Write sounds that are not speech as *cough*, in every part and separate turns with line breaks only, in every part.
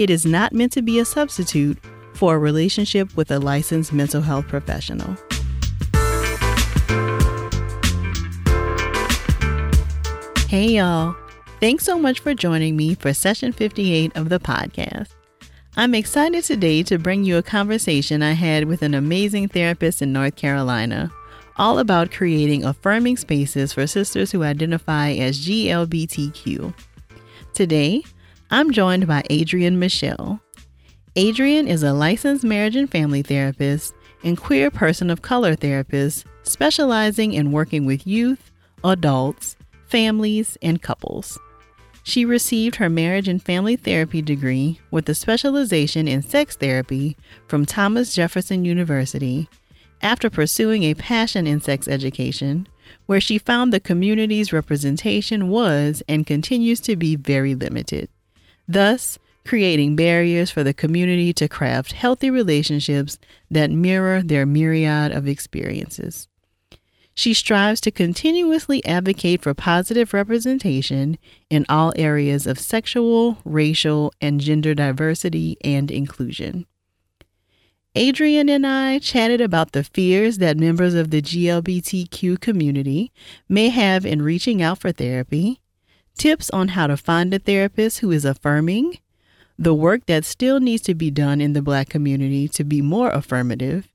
it is not meant to be a substitute for a relationship with a licensed mental health professional. Hey, y'all. Thanks so much for joining me for session 58 of the podcast. I'm excited today to bring you a conversation I had with an amazing therapist in North Carolina, all about creating affirming spaces for sisters who identify as GLBTQ. Today, I'm joined by Adrienne Michelle. Adrienne is a licensed marriage and family therapist and queer person of color therapist specializing in working with youth, adults, families, and couples. She received her marriage and family therapy degree with a specialization in sex therapy from Thomas Jefferson University after pursuing a passion in sex education, where she found the community's representation was and continues to be very limited thus creating barriers for the community to craft healthy relationships that mirror their myriad of experiences. She strives to continuously advocate for positive representation in all areas of sexual, racial, and gender diversity and inclusion. Adrienne and I chatted about the fears that members of the GLBTQ community may have in reaching out for therapy, tips on how to find a therapist who is affirming, the work that still needs to be done in the Black community to be more affirmative,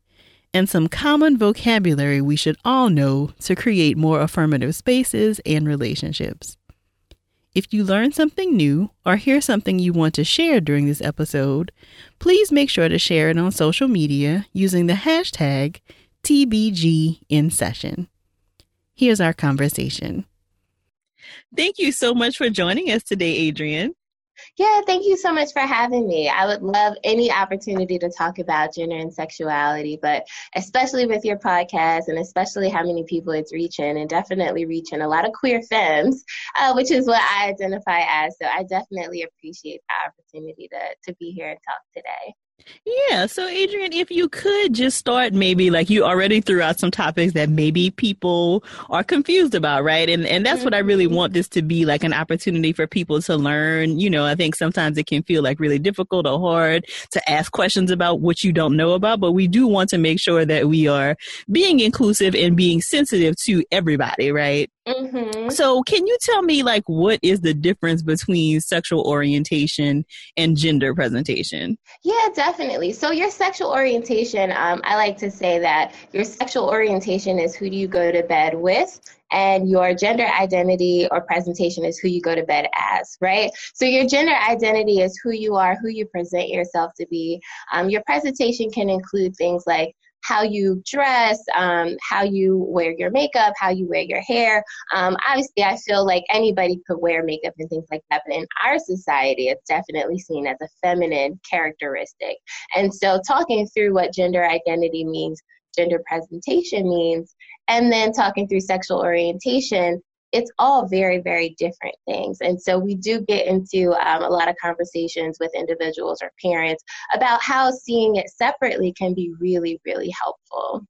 and some common vocabulary we should all know to create more affirmative spaces and relationships. If you learn something new or hear something you want to share during this episode, please make sure to share it on social media using the hashtag TBGInSession. Here's our conversation. Thank you so much for joining us today, Adrienne.
Yeah, thank you so much for having me. I would love any opportunity to talk about gender and sexuality, but especially with your podcast and especially how many people it's reaching and definitely reaching a lot of queer femmes, uh, which is what I identify as. So I definitely appreciate the opportunity to, to be here and talk today.
Yeah. So, Adrienne, if you could just start maybe like you already threw out some topics that maybe people are confused about, right? And and that's what I really want mm-hmm. this to be like an opportunity for people to learn. You know, I think sometimes it can feel like really difficult or hard to ask questions about what you don't know about, but we do want to make sure that we are being inclusive and being sensitive to everybody, right? Mm-hmm. So, can you tell me, like, what is the difference between sexual orientation and gender presentation?
Yeah, definitely. So, your sexual orientation, um, I like to say that your sexual orientation is who do you go to bed with, and your gender identity or presentation is who you go to bed as, right? So your gender identity is who you are, who you present yourself to be. Um, your presentation can include things like how you dress, um, how you wear your makeup, how you wear your hair. Um, obviously, I feel like anybody could wear makeup and things like that, but in our society, it's definitely seen as a feminine characteristic. And so, talking through what gender identity means, gender presentation means, and then talking through sexual orientation it's all very, very different things. And so we do get into um, a lot of conversations with individuals or parents about how seeing it separately can be really, really helpful.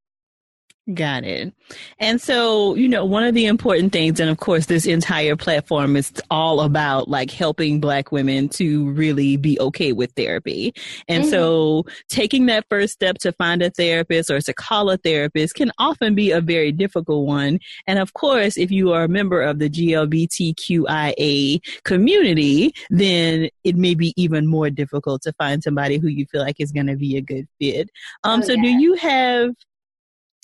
Got it. And so, you know, one of the important things, and of course, this entire platform is all about like helping Black women to really be okay with therapy. And mm-hmm. so, taking that first step to find a therapist or to call a therapist can often be a very difficult one. And of course, if you are a member of the GLBTQIA community, then it may be even more difficult to find somebody who you feel like is going to be a good fit. Um, oh, so, yeah. do you have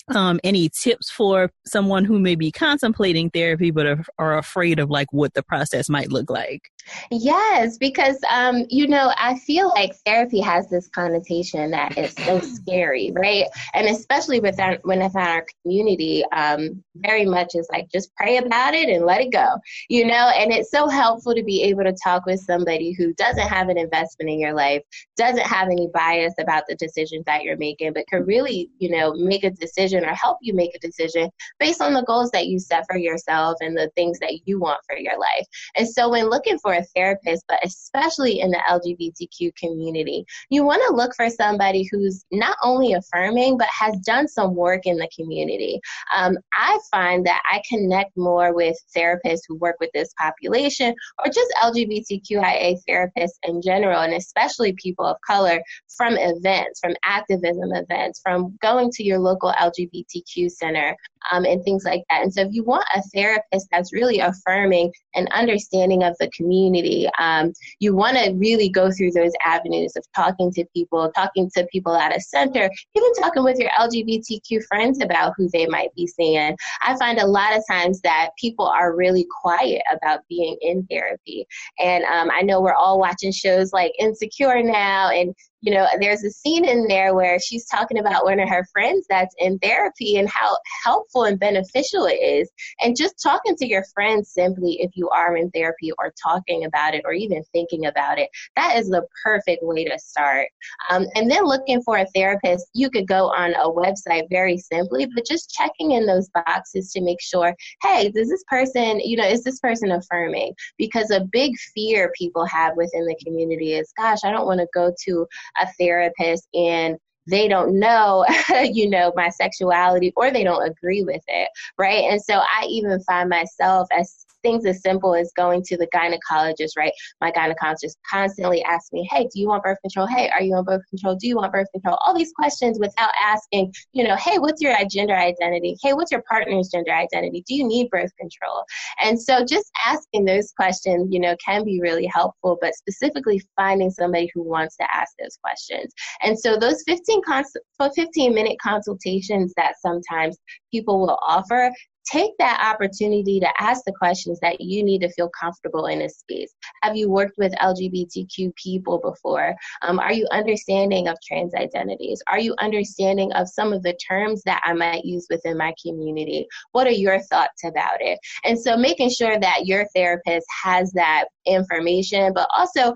um, any tips for someone who may be contemplating therapy but are, are, afraid of like what the process might look like?
Yes, because um, you know, I feel like therapy has this connotation that it's so *clears throat* scary, right? And especially within within our community, um, very much is like just pray about it and let it go, you know. And it's so helpful to be able to talk with somebody who doesn't have an investment in your life, doesn't have any bias about the decisions that you're making, but can really, you know, make a decision or help you make a decision based on the goals that you set for yourself and the things that you want for your life. And so, when looking for a therapist, but especially in the LGBTQ community. You want to look for somebody who's not only affirming, but has done some work in the community. Um, I find that I connect more with therapists who work with this population or just LGBTQIA therapists in general, and especially people of color from events, from activism events, from going to your local LGBTQ center, um, and things like that. And so, if you want a therapist that's really affirming and understanding of the community, um, you want to really go through those avenues of talking to people, talking to people at a center, even talking with your LGBTQ friends about who they might be seeing. I find a lot of times that people are really quiet about being in therapy. And um, I know we're all watching shows like Insecure now, and you know, there's a scene in there where she's talking about one of her friends that's in therapy and how helpful and beneficial it is. And just talking to your friends simply if you are in therapy or talking about it or even thinking about it, that is the perfect way to start. Um, and then looking for a therapist, you could go on a website very simply, but just checking in those boxes to make sure, hey, does this person, you know, is this person affirming? Because a big fear people have within the community is, gosh, I don't want to go to a therapist and they don't know, *laughs* you know, my sexuality or they don't agree with it, right? And so I even find myself as things as simple as going to the gynecologist, right? My gynecologist constantly asks me, hey, do you want birth control? Hey, are you on birth control? Do you want birth control? All these questions without asking, you know, hey, what's your gender identity? Hey, what's your partner's gender identity? Do you need birth control? And so just asking those questions, you know, can be really helpful, but specifically finding somebody who wants to ask those questions. And so those 15, cons- 15 minute consultations that sometimes people will offer take that opportunity to ask the questions that you need to feel comfortable in a space. Have you worked with LGBTQ people before? Um, are you understanding of trans identities? Are you understanding of some of the terms that I might use within my community? What are your thoughts about it? And so making sure that your therapist has that information, but also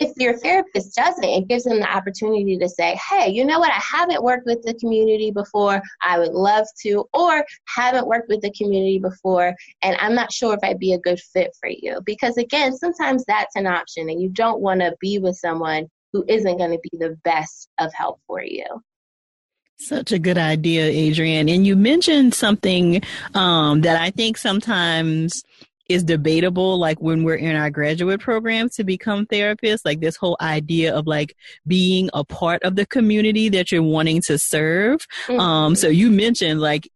if your therapist doesn't, it gives them the opportunity to say, hey, you know what, I haven't worked with the community before, I would love to, or haven't worked with the community before, and I'm not sure if I'd be a good fit for you. Because again, sometimes that's an option, and you don't want to be with someone who isn't going to be the best of help for you.
Such a good idea, Adrienne. And you mentioned something um, that I think sometimes is debatable like when we're in our graduate program to become therapists like this whole idea of like being a part of the community that you're wanting to serve mm-hmm. um so you mentioned like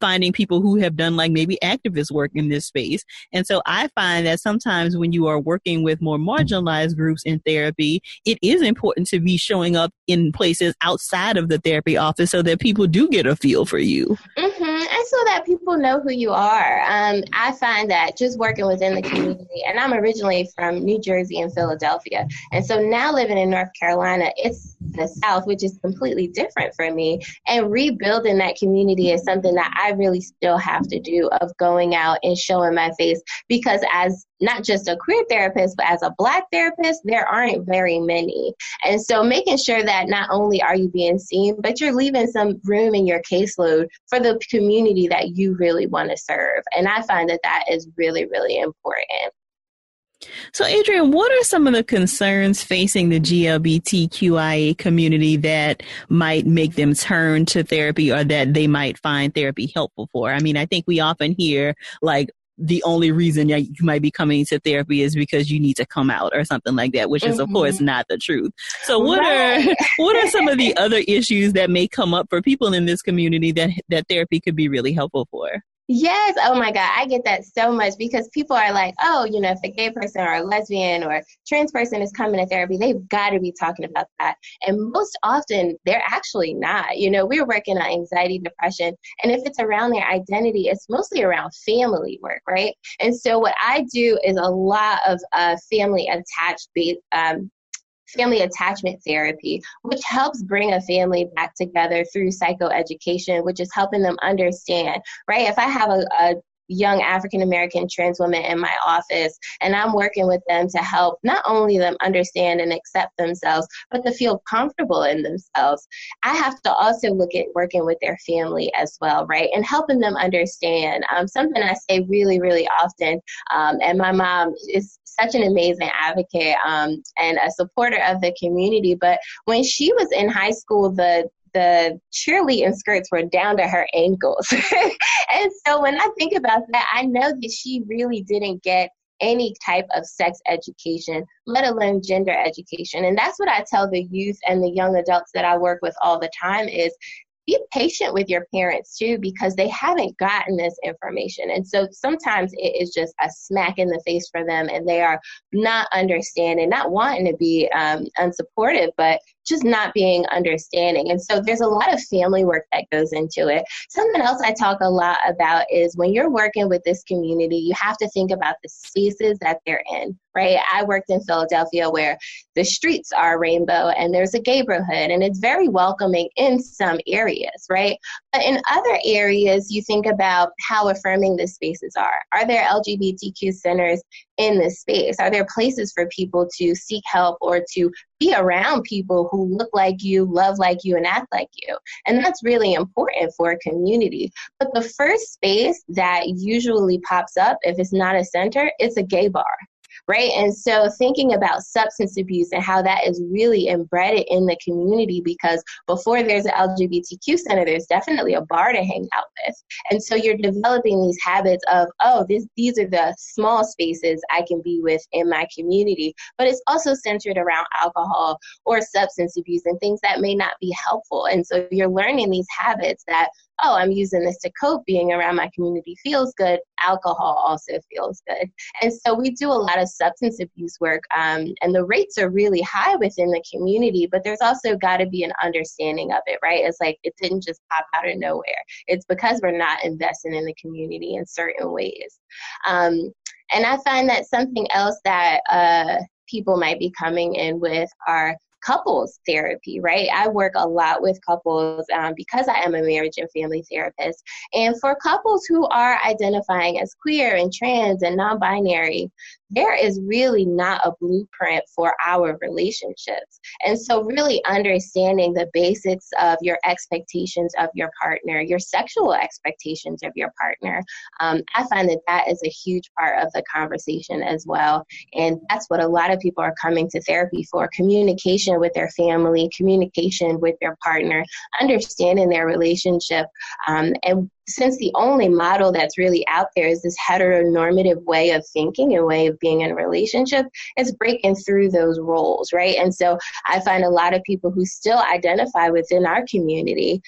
finding people who have done like maybe activist work in this space. And so I find that sometimes when you are working with more marginalized groups in therapy, it is important to be showing up in places outside of the therapy office so that people do get a feel for you.
Mm-hmm. And so that people know who you are. Um, I find that just working within the community, and I'm originally from New Jersey and Philadelphia. And so now living in North Carolina, it's the South, which is completely different for me. And rebuilding that community is something that I really still have to do of going out and showing my face because as not just a queer therapist, but as a black therapist, there aren't very many. And so making sure that not only are you being seen, but you're leaving some room in your caseload for the community that you really want to serve. And I find that that is really, really important.
So, Adrienne, what are some of the concerns facing the GLBTQIA community that might make them turn to therapy or that they might find therapy helpful for? I mean, I think we often hear like, the only reason that you might be coming to therapy is because you need to come out or something like that, which is mm-hmm. of course mm-hmm. not the truth. So what right. are *laughs* what are some of the other issues that may come up for people in this community that that therapy could be really helpful for?
Yes. Oh my God. I get that so much because people are like, oh, you know, if a gay person or a lesbian or trans person is coming to therapy, they've got to be talking about that. And most often, they're actually not. You know, we're working on anxiety, depression, and if it's around their identity, it's mostly around family work, right? And so, what I do is a lot of uh, family attached um, family attachment therapy, which helps bring a family back together through psychoeducation, which is helping them understand, right? If I have a, a young African American trans women in my office, and I'm working with them to help not only them understand and accept themselves, but to feel comfortable in themselves. I have to also look at working with their family as well, right? And helping them understand. Um, something I say really, really often, um, and my mom is such an amazing advocate um, and a supporter of the community. But when she was in high school, the the cheerleading skirts were down to her ankles. *laughs* and so when I think about that, I know that she really didn't get any type of sex education, let alone gender education. And that's what I tell the youth and the young adults that I work with all the time is be patient with your parents too because they haven't gotten this information. And so sometimes it is just a smack in the face for them and they are not understanding, not wanting to be um, unsupportive, but just not being understanding. And so there's a lot of family work that goes into it. Something else I talk a lot about is when you're working with this community, you have to think about the spaces that they're in, right? I worked in Philadelphia where the streets are rainbow and there's a neighborhood and it's very welcoming in some areas, right? But in other areas, you think about how affirming the spaces are. Are there LGBTQ centers in this space? Are there places for people to seek help or to be around people who look like you, love like you, and act like you? And that's really important for a community. But the first space that usually pops up, if it's not a center, it's a gay bar right? And so thinking about substance abuse and how that is really embedded in the community because before there's an LGBTQ center, there's definitely a bar to hang out with. And so you're developing these habits of, oh, this, these are the small spaces I can be with in my community. But it's also centered around alcohol or substance abuse and things that may not be helpful. And so you're learning these habits that oh, I'm using this to cope, being around my community feels good, alcohol also feels good. And so we do a lot of substance abuse work, um, and the rates are really high within the community, but there's also got to be an understanding of it, right? It's like it didn't just pop out of nowhere. It's because we're not investing in the community in certain ways. Um, and I find that something else that uh, people might be coming in with are couples therapy, right? I work a lot with couples um, because I am a marriage and family therapist. And for couples who are identifying as queer and trans and non binary, there is really not a blueprint for our relationships. And so, really understanding the basics of your expectations of your partner, your sexual expectations of your partner, um, I find that that is a huge part of the conversation as well. And that's what a lot of people are coming to therapy for communication with their family, communication with their partner, understanding their relationship, um, and since the only model that's really out there is this heteronormative way of thinking and way of being in a relationship, it's breaking through those roles, right? And so I find a lot of people who still identify within our community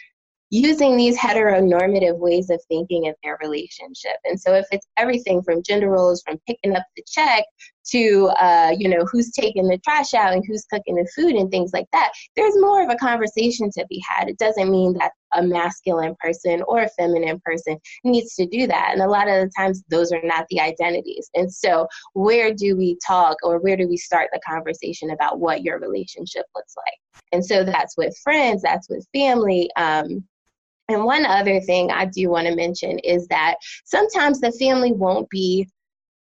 using these heteronormative ways of thinking in their relationship. And so if it's everything from gender roles, from picking up the check to, uh, you know, who's taking the trash out and who's cooking the food and things like that, there's more of a conversation to be had. It doesn't mean that a masculine person or a feminine person needs to do that. And a lot of the times, those are not the identities. And so, where do we talk or where do we start the conversation about what your relationship looks like? And so, that's with friends, that's with family. Um, and one other thing I do want to mention is that sometimes the family won't be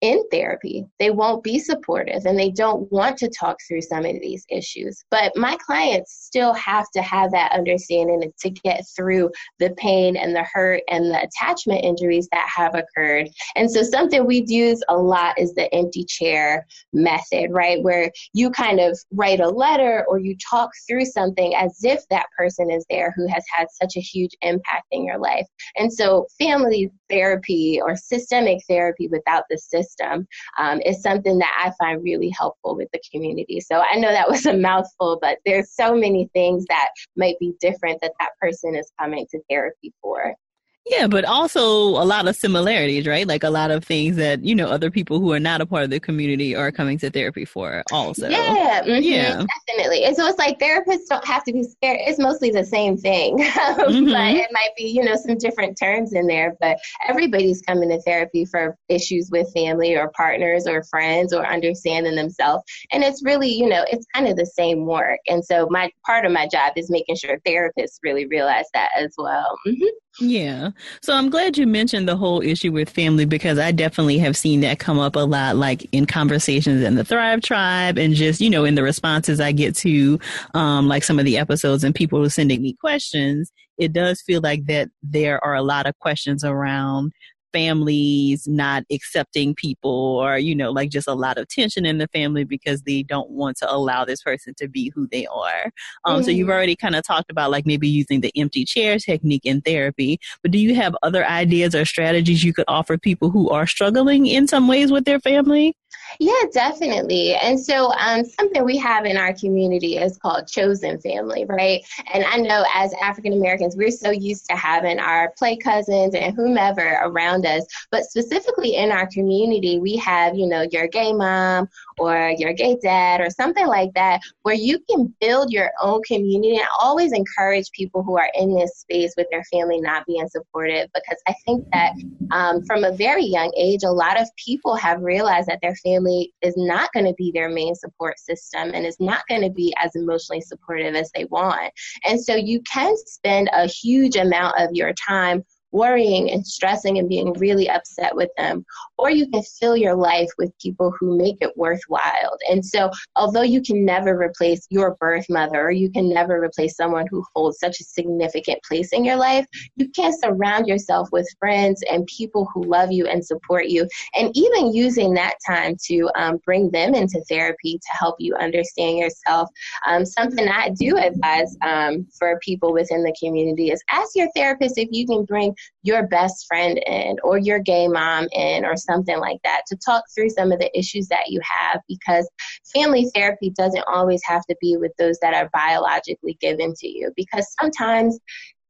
in therapy. They won't be supportive and they don't want to talk through some of these issues. But my clients still have to have that understanding to get through the pain and the hurt and the attachment injuries that have occurred. And so, something we use a lot is the empty chair method, right? Where you kind of write a letter or you talk through something as if that person is there who has had such a huge impact in your life. And so, family therapy or systemic therapy without the system system um, is something that I find really helpful with the community. So I know that was a mouthful, but there's so many things that might be different that that person is coming to therapy for.
Yeah, but also a lot of similarities, right? Like a lot of things that, you know, other people who are not a part of the community are coming to therapy for also.
Yeah, mm-hmm, yeah. Definitely. And so it's like therapists don't have to be scared. It's mostly the same thing. *laughs* mm-hmm. But it might be, you know, some different terms in there. But everybody's coming to therapy for issues with family or partners or friends or understanding themselves. And it's really, you know, it's kind of the same work. And so my part of my job is making sure therapists really realize that as well. Mm-hmm.
Yeah. So I'm glad you mentioned the whole issue with family because I definitely have seen that come up a lot, like in conversations in the Thrive Tribe and just, you know, in the responses I get to, um, like some of the episodes and people sending me questions. It does feel like that there are a lot of questions around families not accepting people or you know like just a lot of tension in the family because they don't want to allow this person to be who they are um, mm-hmm. so you've mm-hmm. already kind of talked about like maybe using the empty chair technique in therapy but do you have other ideas or strategies you could offer people who are struggling in some ways with their family
yeah, definitely. And so, um, something we have in our community is called chosen family, right? And I know as African Americans, we're so used to having our play cousins and whomever around us. But specifically in our community, we have, you know, your gay mom or your gay dad or something like that, where you can build your own community. And I always encourage people who are in this space with their family not being supportive because I think that um, from a very young age, a lot of people have realized that their family is not going to be their main support system and is not going to be as emotionally supportive as they want. And so you can spend a huge amount of your time worrying and stressing and being really upset with them. Or you can fill your life with people who make it worthwhile. And so, although you can never replace your birth mother or you can never replace someone who holds such a significant place in your life, you can surround yourself with friends and people who love you and support you. And even using that time to um, bring them into therapy to help you understand yourself. Um, something I do advise um, for people within the community is ask your therapist if you can bring your best friend in or your gay mom in or something like that to talk through some of the issues that you have because family therapy doesn't always have to be with those that are biologically given to you because sometimes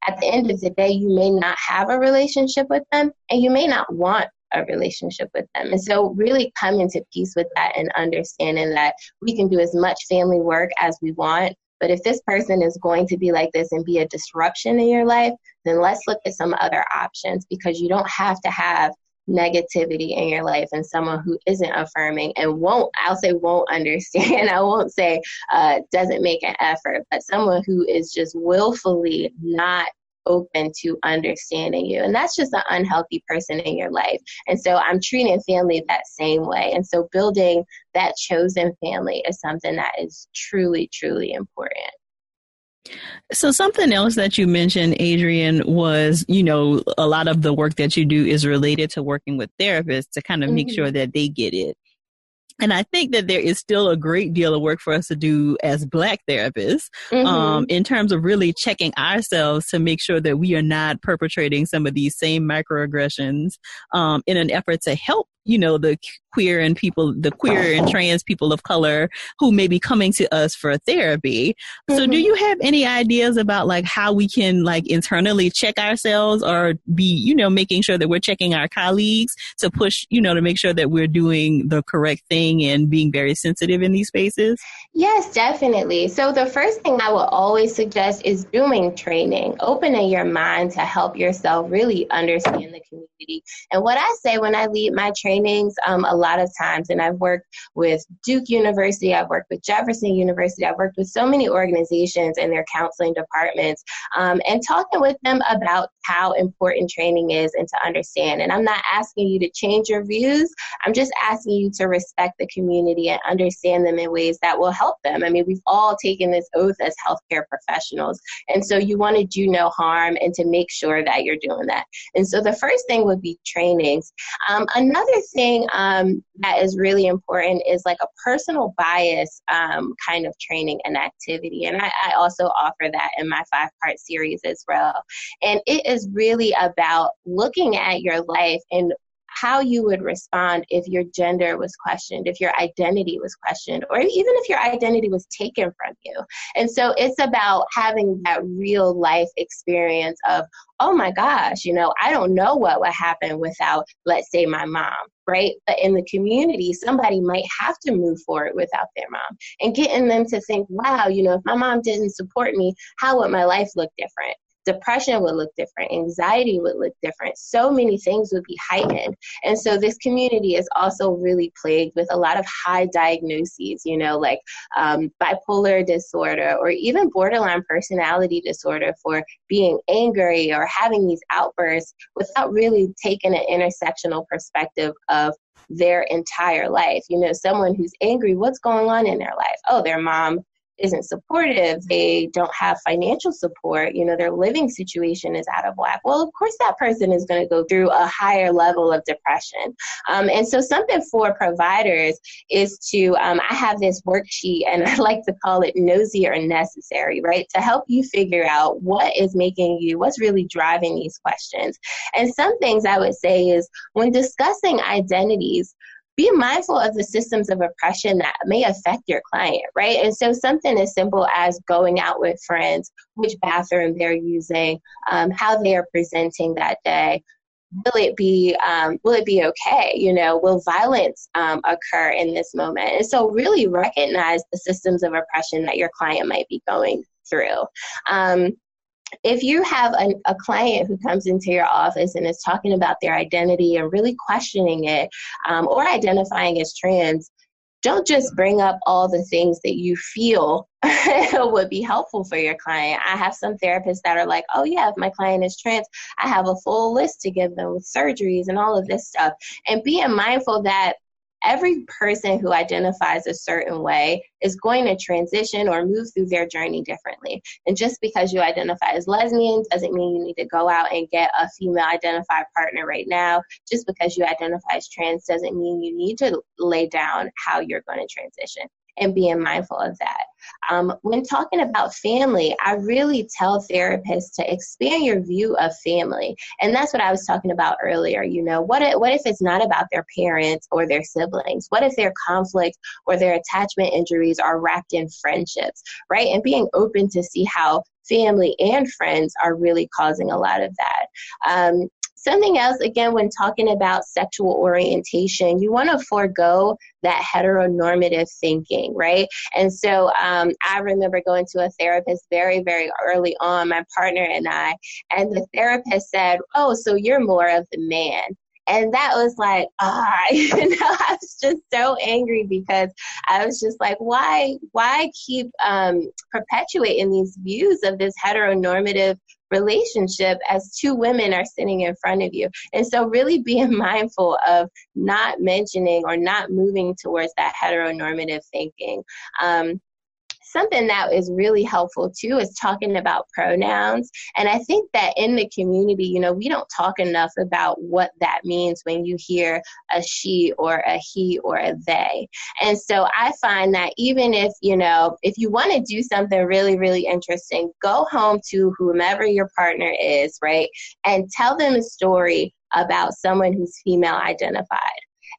at the end of the day you may not have a relationship with them and you may not want a relationship with them. And so, really coming to peace with that and understanding that we can do as much family work as we want, but if this person is going to be like this and be a disruption in your life, then let's look at some other options because you don't have to have negativity in your life and someone who isn't affirming and won't i'll say won't *laughs* understand. I won't say uh, doesn't make an effort but someone who is just willfully not open to understanding you. And that's just an unhealthy person in your life. And so I'm treating family that same way. And so building that chosen family is something that is truly, truly important.
So something else that you mentioned, Adrienne, was, you know, a lot of the work that you do is related to working with therapists to kind of mm-hmm. make sure that they get it. And I think that there is still a great deal of work for us to do as Black therapists mm-hmm. um, in terms of really checking ourselves to make sure that we are not perpetrating some of these same microaggressions um, in an effort to help you know the queer and people the queer and trans people of color who may be coming to us for therapy. Mm-hmm. so do mm-hmm. you have any ideas about like how we can like internally check ourselves or be you know making sure that we're checking our colleagues to push you know to make sure that we're doing the correct thing and being very sensitive in these spaces?
Yes definitely. So the first thing i will always suggest is doing training. Opening your mind to help yourself really understand the community. And what i say when i lead my training trainings um, a lot of times. And I've worked with Duke University, I've worked with Jefferson University, I've worked with so many organizations and their counseling departments um, and talking with them about how important training is and to understand. And I'm not asking you to change your views, I'm just asking you to respect the community and understand them in ways that will help them. I mean, we've all taken this oath as healthcare professionals. And so you want to do no harm and to make sure that you're doing that. And so the first thing would be trainings. Um, another thing um, that is really important is like a personal bias um, kind of training and activity. And I, I also offer that in my five part series as well. And it is really about looking at your life and how you would respond if your gender was questioned, if your identity was questioned, or even if your identity was taken from you. And so it's about having that real life experience of, oh my gosh, you know, I don't know what would happen without, let's say, my mom, right? But in the community, somebody might have to move forward without their mom and getting them to think, wow, you know, if my mom didn't support me, how would my life look different? Depression would look different, anxiety would look different, so many things would be heightened. And so this community is also really plagued with a lot of high diagnoses, you know, like um, bipolar disorder or even borderline personality disorder for being angry or having these outbursts without really taking an intersectional perspective of their entire life. You know, someone who's angry, what's going on in their life? Oh, their mom isn't supportive, they don't have financial support, you know, their living situation is out of whack. Well, of course, that person is going to go through a higher level of depression. Um, and so, something for providers is to, um, I have this worksheet and *laughs* I like to call it nosy or necessary, right? To help you figure out what is making you, what's really driving these questions. And some things I would say is when discussing identities, be mindful of the systems of oppression that may affect your client, right? And so something as simple as going out with friends, which bathroom they're using, um, how they are presenting that day. Will it be um, will it be okay? You know, will violence um, occur in this moment? And so, really recognize the systems of oppression that your client might be going through. Um, if you have a, a, client who comes into your office and is talking about their identity and really questioning it um, or identifying as trans, don't just bring up all the things that you feel *laughs* would be helpful for your client. I have some therapists that are like, oh, yeah, if my client is trans, I have a full list to give them with surgeries and all of this stuff. And being mindful that every person who identifies a certain way is going to transition or move through their journey differently. And just because you identify as lesbian doesn't mean you need to go out and get a female identified partner right now. Just because you identify as trans doesn't mean you need to lay down how you're going to transition and being mindful of that. Um, when talking about family, I really tell therapists to expand your view of family. And that's what I was talking about earlier. You know, what if, what if it's not about their parents or their siblings? What if their conflict or their attachment injuries are wrapped in friendships, right? And being open to see how family and friends are really causing a lot of that. Um, Something else, again, when talking about sexual orientation, you want to forego that heteronormative thinking, right? And so um, I remember going to a therapist very, very early on, my partner and I, and the therapist said, Oh, so you're more of the man and that was like ah *laughs* you know i was just so angry because i was just like why why keep um, perpetuating these views of this heteronormative relationship as two women are sitting in front of you. And so, really being *laughs* mindful of not mentioning or not moving towards that heteronormative thinking. Um, something that is really helpful too is talking about pronouns. And I think that in the community, you know, we don't talk enough about what that means when you hear a she or a he or a they. And so I find that even if, you know, if you want to do something really, really interesting, go home to whomever your partner is, right? And tell them a story about someone who's female identified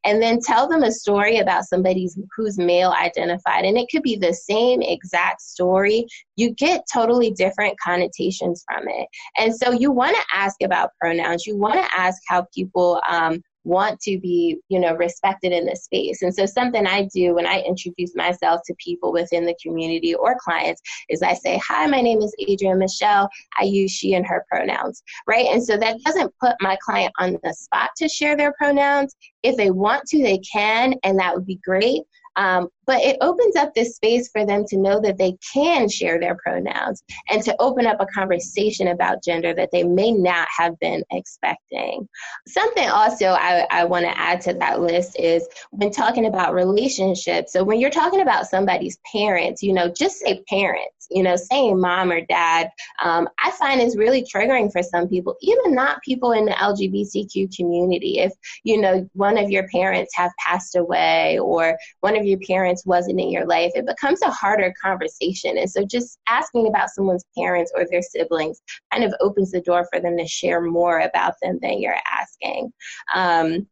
and then tell them a story about somebody who's male identified. And it could be the same exact story. You get totally different connotations from it. And so you want to ask about pronouns. You want to ask how people um, want to be you know respected in this space. And so something i do when i introduce myself to people within the community or clients is i say hi my name is adrienne michelle. I use she and her pronouns right? And so that doesn't put my client on the spot to share their pronouns. If they want to they can and that would be great. Um, but it opens up this space for them to know that they can share their pronouns and to open up a conversation about gender that they may not have been expecting. Something also I, I want to add to that list is when talking about relationships. So when you're talking about somebody's parents, you know, just say parents, you know, saying mom or dad, um, I find is really triggering for some people, even not people in the LGBTQ community. If, you know, one of your parents have passed away or one of of your parents wasn't in your life, it becomes a harder conversation. And so just asking about someone's parents or their siblings kind of opens the door for them to share more about them than you're asking. Um,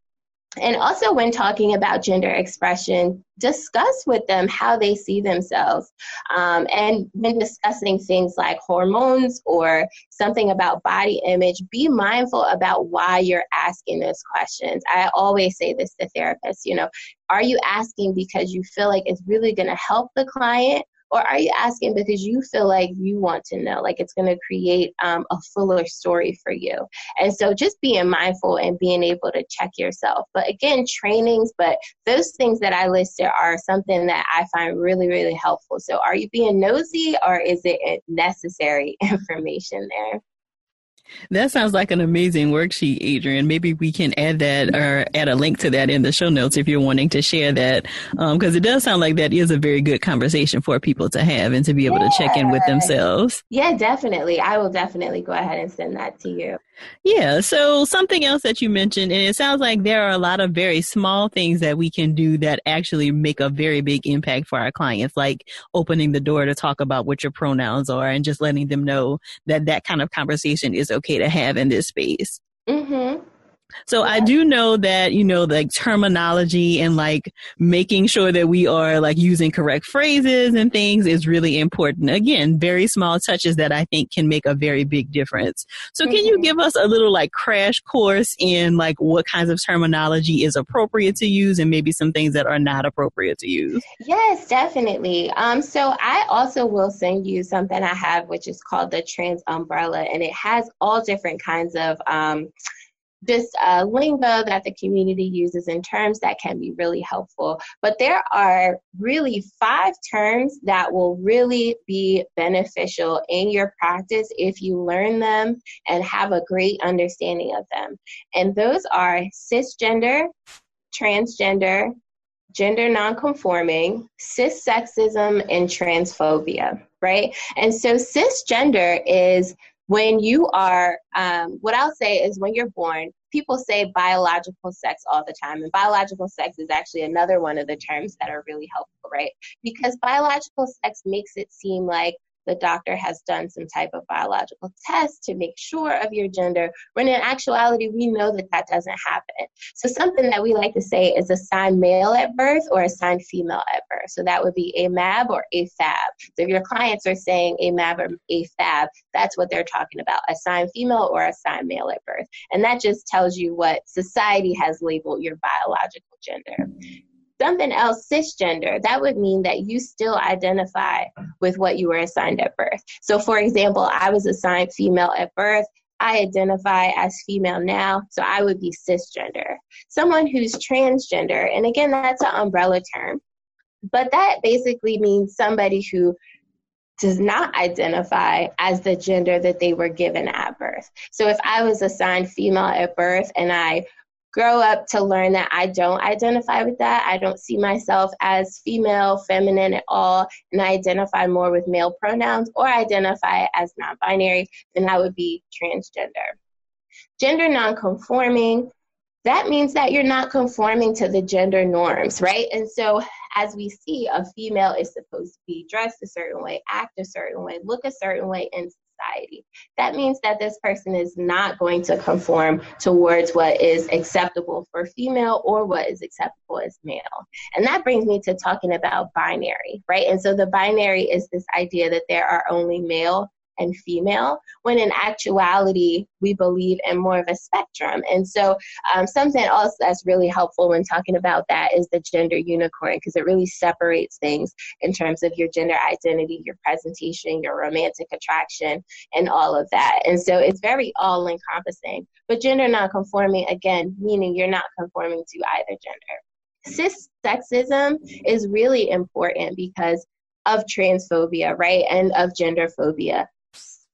and also, when talking about gender expression, discuss with them how they see themselves. Um, and when discussing things like hormones or something about body image, be mindful about why you're asking those questions. I always say this to therapists you know, are you asking because you feel like it's really going to help the client? Or are you asking because you feel like you want to know, like it's going to create um, a fuller story for you? And so just being mindful and being able to check yourself. But again, trainings, but those things that I listed are something that I find really, really helpful. So are you being nosy or is it necessary *laughs* information there?
That sounds like an amazing worksheet, Adrienne. Maybe we can add that or add a link to that in the show notes if you're wanting to share that. Because um, it does sound like that is a very good conversation for people to have and to be able yeah. to check in with themselves.
Yeah, definitely. I will definitely go ahead and send that to you.
Yeah. So something else that you mentioned, and it sounds like there are a lot of very small things that we can do that actually make a very big impact for our clients, like opening the door to talk about what your pronouns are and just letting them know that that kind of conversation is okay to have in this space.
Mm-hmm.
So yeah. I do know that, you know, like terminology and like making sure that we are like using correct phrases and things is really important. Again, very small touches that I think can make a very big difference. So mm-hmm. can you mm-hmm. give us a little like crash course in like what kinds of terminology is appropriate to use and maybe some things that are not appropriate to use?
Yes, definitely. Um, so I also will send you something I have, which is called the Trans Umbrella, and it has all different kinds of um, this uh, lingo that the community uses in terms that can be really helpful. But there are really five terms that will really be beneficial in your practice if you learn them and have a great understanding of them. And those are cisgender, transgender, gender nonconforming, cissexism, and transphobia, right? And so cisgender is when you are, um, what I'll say is when you're born, people say biological sex all the time. And biological sex is actually another one of the terms that are really helpful, right? Because biological sex makes it seem like the doctor has done some type of biological test to make sure of your gender, when in actuality, we know that that doesn't happen. So, something that we like to say is assigned male at birth or assigned female at birth. So, that would be AMAB or AFAB. So, if your clients are saying AMAB or AFAB, that's what they're talking about assigned female or assigned male at birth. And that just tells you what society has labeled your biological gender something else cisgender, that would mean that you still identify with what you were assigned at birth. So, for example, I was assigned female at birth. I identify as female now, so I would be cisgender. Someone who's transgender, and again, that's an umbrella term, but that basically means somebody who does not identify as the gender that they were given at birth. So if I was assigned female at birth and I grow up to learn that I don't identify with that. I don't see myself as female, feminine at all, and I identify more with male pronouns or identify as non binary, then I would be transgender. Gender nonconforming, that means that you're not conforming to the gender norms, right? And so, as we see, a female is supposed to be dressed a certain way, act a certain way, look a certain way, and society. That means that this person is not going to conform towards what is acceptable for female or what is acceptable as male. And that brings me to talking about binary, right? And so the binary is this idea that there are only male and female, when in actuality, we believe in more of a spectrum. And so, um, something else that's really helpful when talking about that is the gender unicorn, because it really separates things in terms of your gender identity, your presentation, your romantic attraction, and all of that. And so, it's very all encompassing. But gender nonconforming, again, meaning you're not conforming to either gender. Cis sexism is really important because of transphobia, right, and of gender phobia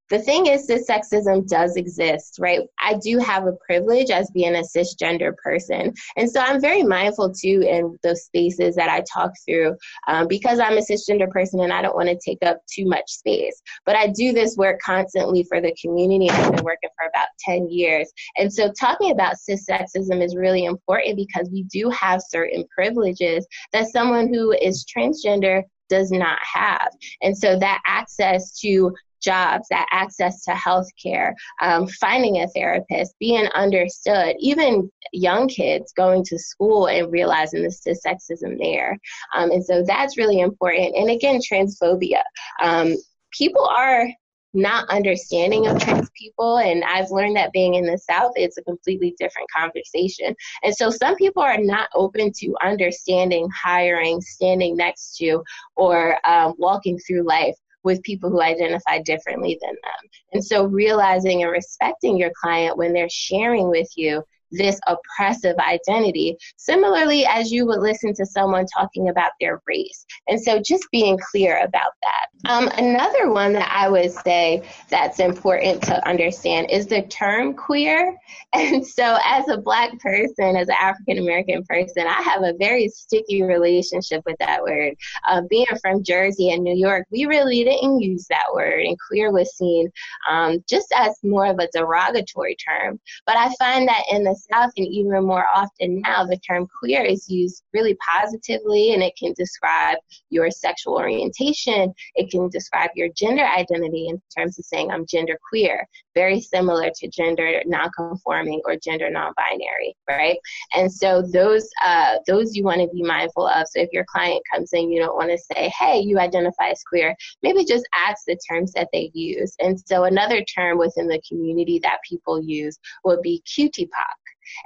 the thing is that sexism does exist, right? I do have a privilege as being a cisgender person. And so I'm very mindful too in those spaces that I talk through um, because I'm a cisgender person and I don't want to take up too much space. But I do this work constantly for the community. I've been working for about 10 years. And so talking about cis sexism is really important because we do have certain privileges that someone who is transgender does not have. And so that access to jobs, that access to healthcare, um, finding a therapist, being understood, even young kids going to school and realizing the sexism there. Um, and so that's really important. And again, transphobia. Um, people are not understanding of trans people. And I've learned that being in the South, it's a completely different conversation. And so some people are not open to understanding, hiring, standing next to, or um, walking through life with people who identify differently than them. And so realizing and respecting your client when they're sharing with you this oppressive identity, similarly as you would listen to someone talking about their race. And so just being clear about that. Um, another one that I would say that's important to understand is the term queer. *laughs* And so, as a Black person, as an African American person, I have a very sticky relationship with that word. Uh, being from Jersey and New York, we really didn't use that word, and queer was seen um, just as more of a derogatory term. But I find that in the And even more often now, the term queer is used really positively and it can describe your sexual orientation. It can describe your gender identity in terms of saying, I'm gender queer, very similar to gender nonconforming or gender non-binary, right? And so those uh, those you want to be mindful of. So if your client comes in, you don't want to say, "Hey, you identify as queer." Maybe just ask the terms that they use. And so another term within the community that people use would be QTPOC.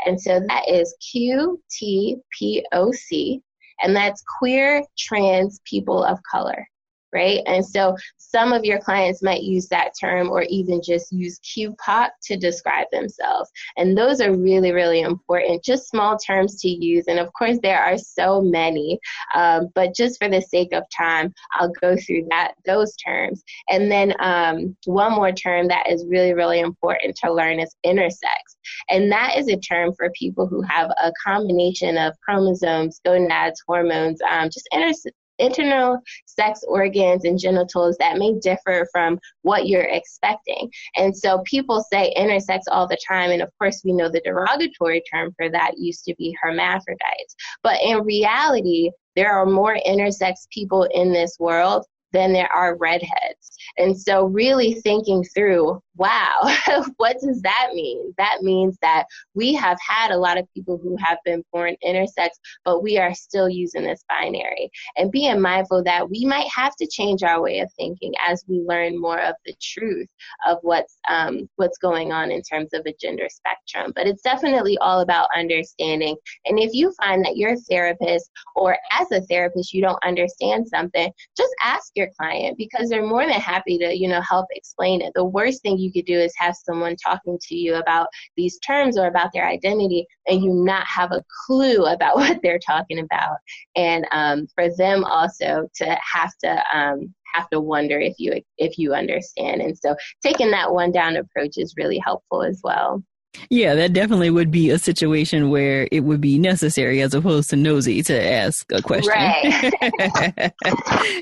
And so that is Q T P O C, and that's queer trans people of color right? And so some of your clients might use that term or even just use QPOC to describe themselves. And those are really, really important, just small terms to use. And of course, there are so many, um, but just for the sake of time, I'll go through that those terms. And then um, one more term that is really, really important to learn is intersex. And that is a term for people who have a combination of chromosomes, gonads, hormones, um, just inter- internal sex organs and genitals that may differ from what you're expecting. And so people say intersex all the time. And of course, we know the derogatory term for that used to be hermaphrodites. But in reality, there are more intersex people in this world than there are redheads. And so, really thinking through, wow, *laughs* what does that mean? That means that we have had a lot of people who have been born intersex, but we are still using this binary. And being mindful that we might have to change our way of thinking as we learn more of the truth of what's um, what's going on in terms of a gender spectrum. But it's definitely all about understanding. And if you find that your therapist or as a therapist you don't understand something, just ask your client because they're more than happy to, you know, help explain it. The worst thing you could do is have someone talking to you about these terms or about their identity and you not have a clue about *laughs* what they're talking about. And um, for them also to have to um, have to wonder if you if you understand. And so taking that one down approach is really helpful as well.
Yeah, that definitely would be a situation where it would be necessary as opposed to nosy to ask a question.
Right.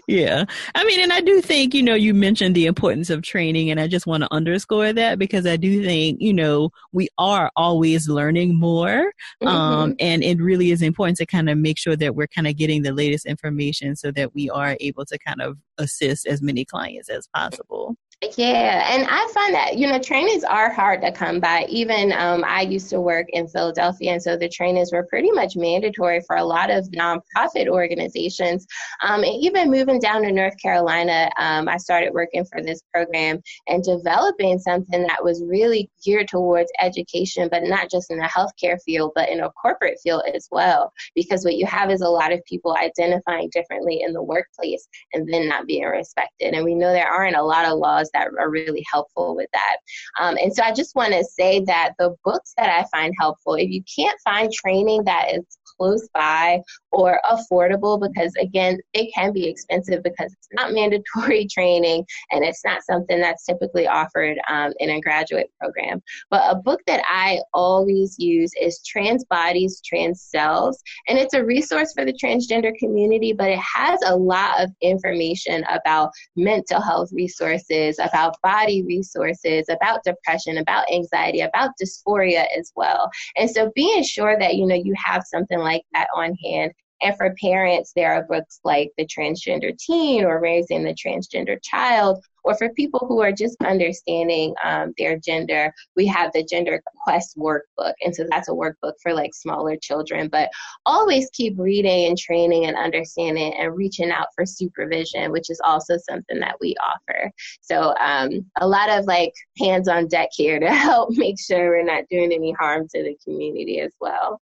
*laughs*
yeah. I mean, and I do think, you know, you mentioned the importance of training, and I just want to underscore that because I do think, you know, we are always learning more. Um, mm-hmm. Um, and it really is important to kind of make sure that we're kind of getting the latest information so that we are able to kind of assist as many clients as possible.
Yeah, and I find that you know trainings are hard to come by. Even um, I used to work in Philadelphia, and so the trainings were pretty much mandatory for a lot of nonprofit organizations. Um, and even moving down to North Carolina, um, I started working for this program and developing something that was really geared towards education, but not just in the healthcare field, but in a corporate field as well. Because what you have is a lot of people identifying differently in the workplace and then not being respected. And we know there aren't a lot of laws that are really helpful with that. Um, and so I just want to say that the books that I find helpful, if you can't find training that is close by or affordable, because again, it can be expensive because it's not mandatory *laughs* training and it's not something that's typically offered um, in a graduate program. But a book that I always use is Trans Bodies, Trans Selves, and it's a resource for the transgender community, but it has a lot of information about mental health resources, about body resources, about depression, about anxiety, about dysphoria as well. And so being sure that you know you have something like that on hand And for parents, there are books like The Transgender Teen or Raising the Transgender Child. Or for people who are just understanding um, their gender, we have the Gender Quest workbook. And so that's a workbook for like smaller children. But always keep reading and training and understanding and reaching out for supervision, which is also something that we offer. So um, a lot of like hands on deck here to *laughs* help make sure we're not doing any harm to the community as well.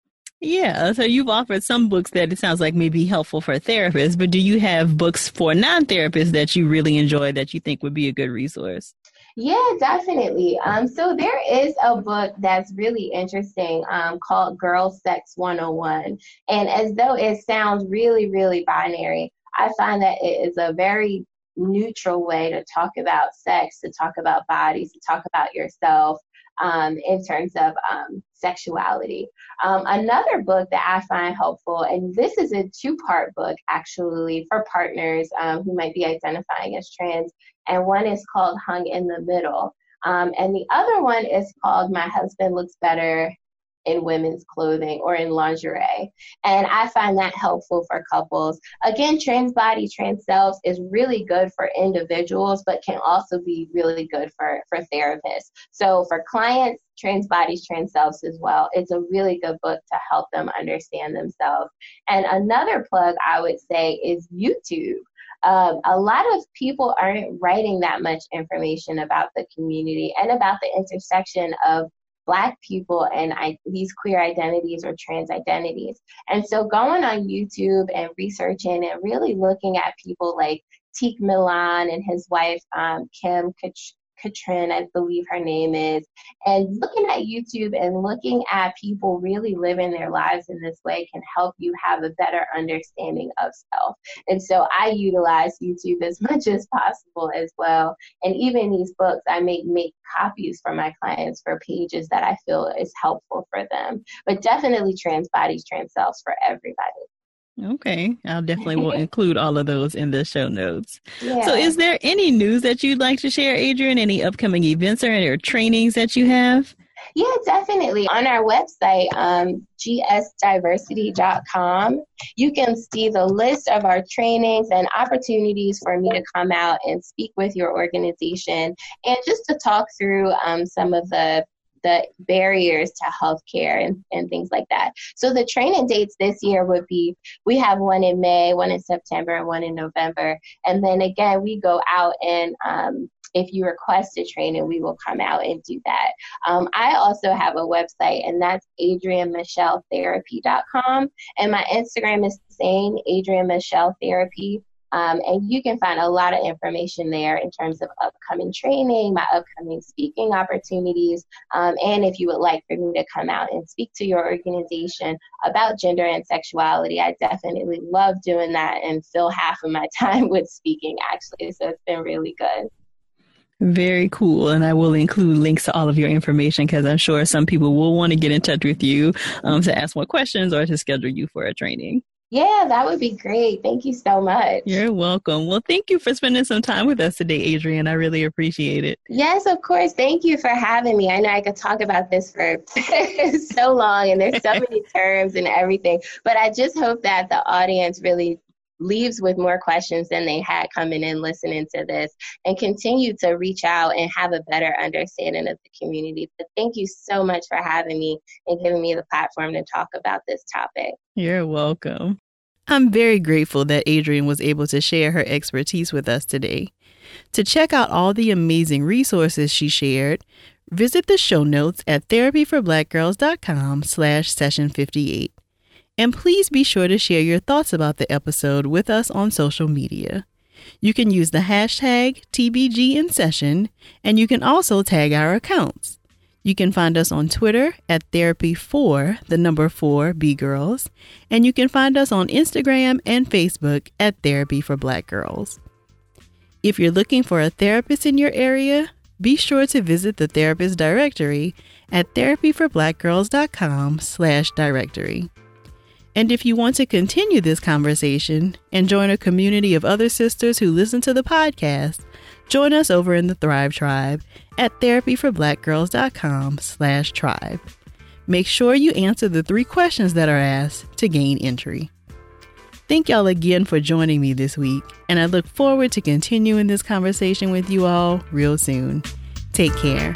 Yeah, so you've offered some books that it sounds like may be helpful for therapists, but do you have books for non therapists that you really enjoy that you think would be a good resource?
Yeah, definitely. Um, so there is a book that's really interesting um, called Girl Sex 101. And as though it sounds really, really binary, I find that it is a very neutral way to talk about sex, to talk about bodies, to talk about yourself um, in terms of um, sexuality. Um, another book that I find helpful, and this is a two part book actually for partners um, who might be identifying as trans, and one is called Hung in the Middle. Um, and the other one is called My Husband Looks Better in women's clothing or in lingerie. And I find that helpful for couples. Again, trans body, trans selves is really good for individuals, but can also be really good for, for therapists. So for clients, trans bodies, trans selves as well, it's a really good book to help them understand themselves. And another plug I would say is YouTube. Um, a lot of people aren't writing that much information about the community and about the intersection of Black people and I, these queer identities or trans identities. And so going on YouTube and researching and really looking at people like Tiq Milan and his wife, um, Kim Katrin, I believe her name is, and looking at YouTube and looking at people really living their lives in this way can help you have a better understanding of self. And so I utilize YouTube as *laughs* much as possible as well. And even these books, I make make copies for my clients for pages that I feel is helpful for them. But definitely trans bodies, trans selves for everybody.
Okay, I'll definitely will *laughs* include all of those in the show notes. Yeah. So, is there any news that you'd like to share, Adrienne? Any upcoming events or, or trainings that you have?
Yeah, definitely. On our website, um, gsdiversity.com, you can see the list of our trainings and opportunities for me to come out and speak with your organization and just to talk through um, some of the the barriers to healthcare and, and things like that. So the training dates this year would be we have one in May, one in September, and one in November. And then again, we go out and um, if you request a training, we will come out and do that. Um, I also have a website, and that's adriennemichelletherapy.com. And my Instagram is the same, Adrienne Michelle Therapy. Um, and you can find a lot of information there in terms of upcoming training, my upcoming speaking opportunities, um, and if you would like for me to come out and speak to your organization about gender and sexuality, I definitely love doing that and fill half of my *laughs* time with speaking actually. So it's been really good.
Very cool. And I will include links to all of your information because I'm sure some people will want to get in touch with you um, to ask more questions or to schedule you for a training.
Yeah, that would be great. Thank you so much.
You're welcome. Well, thank you for spending some time with us today, Adrienne. I really appreciate it.
Yes, of course. Thank you for having me. I know I could talk about this for *laughs* so long and there's so *laughs* many terms and everything, but I just hope that the audience really leaves with more questions than they had coming in listening to this and continue to reach out and have a better understanding of the community. But thank you so much for having me and giving me the platform to talk about this topic.
You're welcome. I'm very grateful that Adrienne was able to share her expertise with us today. To check out all the amazing resources she shared, visit the show notes at therapyforblackgirls.com slash session 58. And please be sure to share your thoughts about the episode with us on social media. You can use the hashtag TBGInSession, and you can also tag our accounts. You can find us on Twitter at Therapy for the number four B Girls, and you can find us on Instagram and Facebook at Therapy for Black Girls. If you're looking for a therapist in your area, be sure to visit the therapist directory at therapyforblackgirls.com slash directory. And if you want to continue this conversation and join a community of other sisters who listen to the podcast, join us over in the Thrive Tribe at therapyforblackgirls.com slash tribe. Make sure you answer the three questions that are asked to gain entry.
Thank y'all again for joining me this week, and I look forward to continuing this conversation with you all real soon. Take care.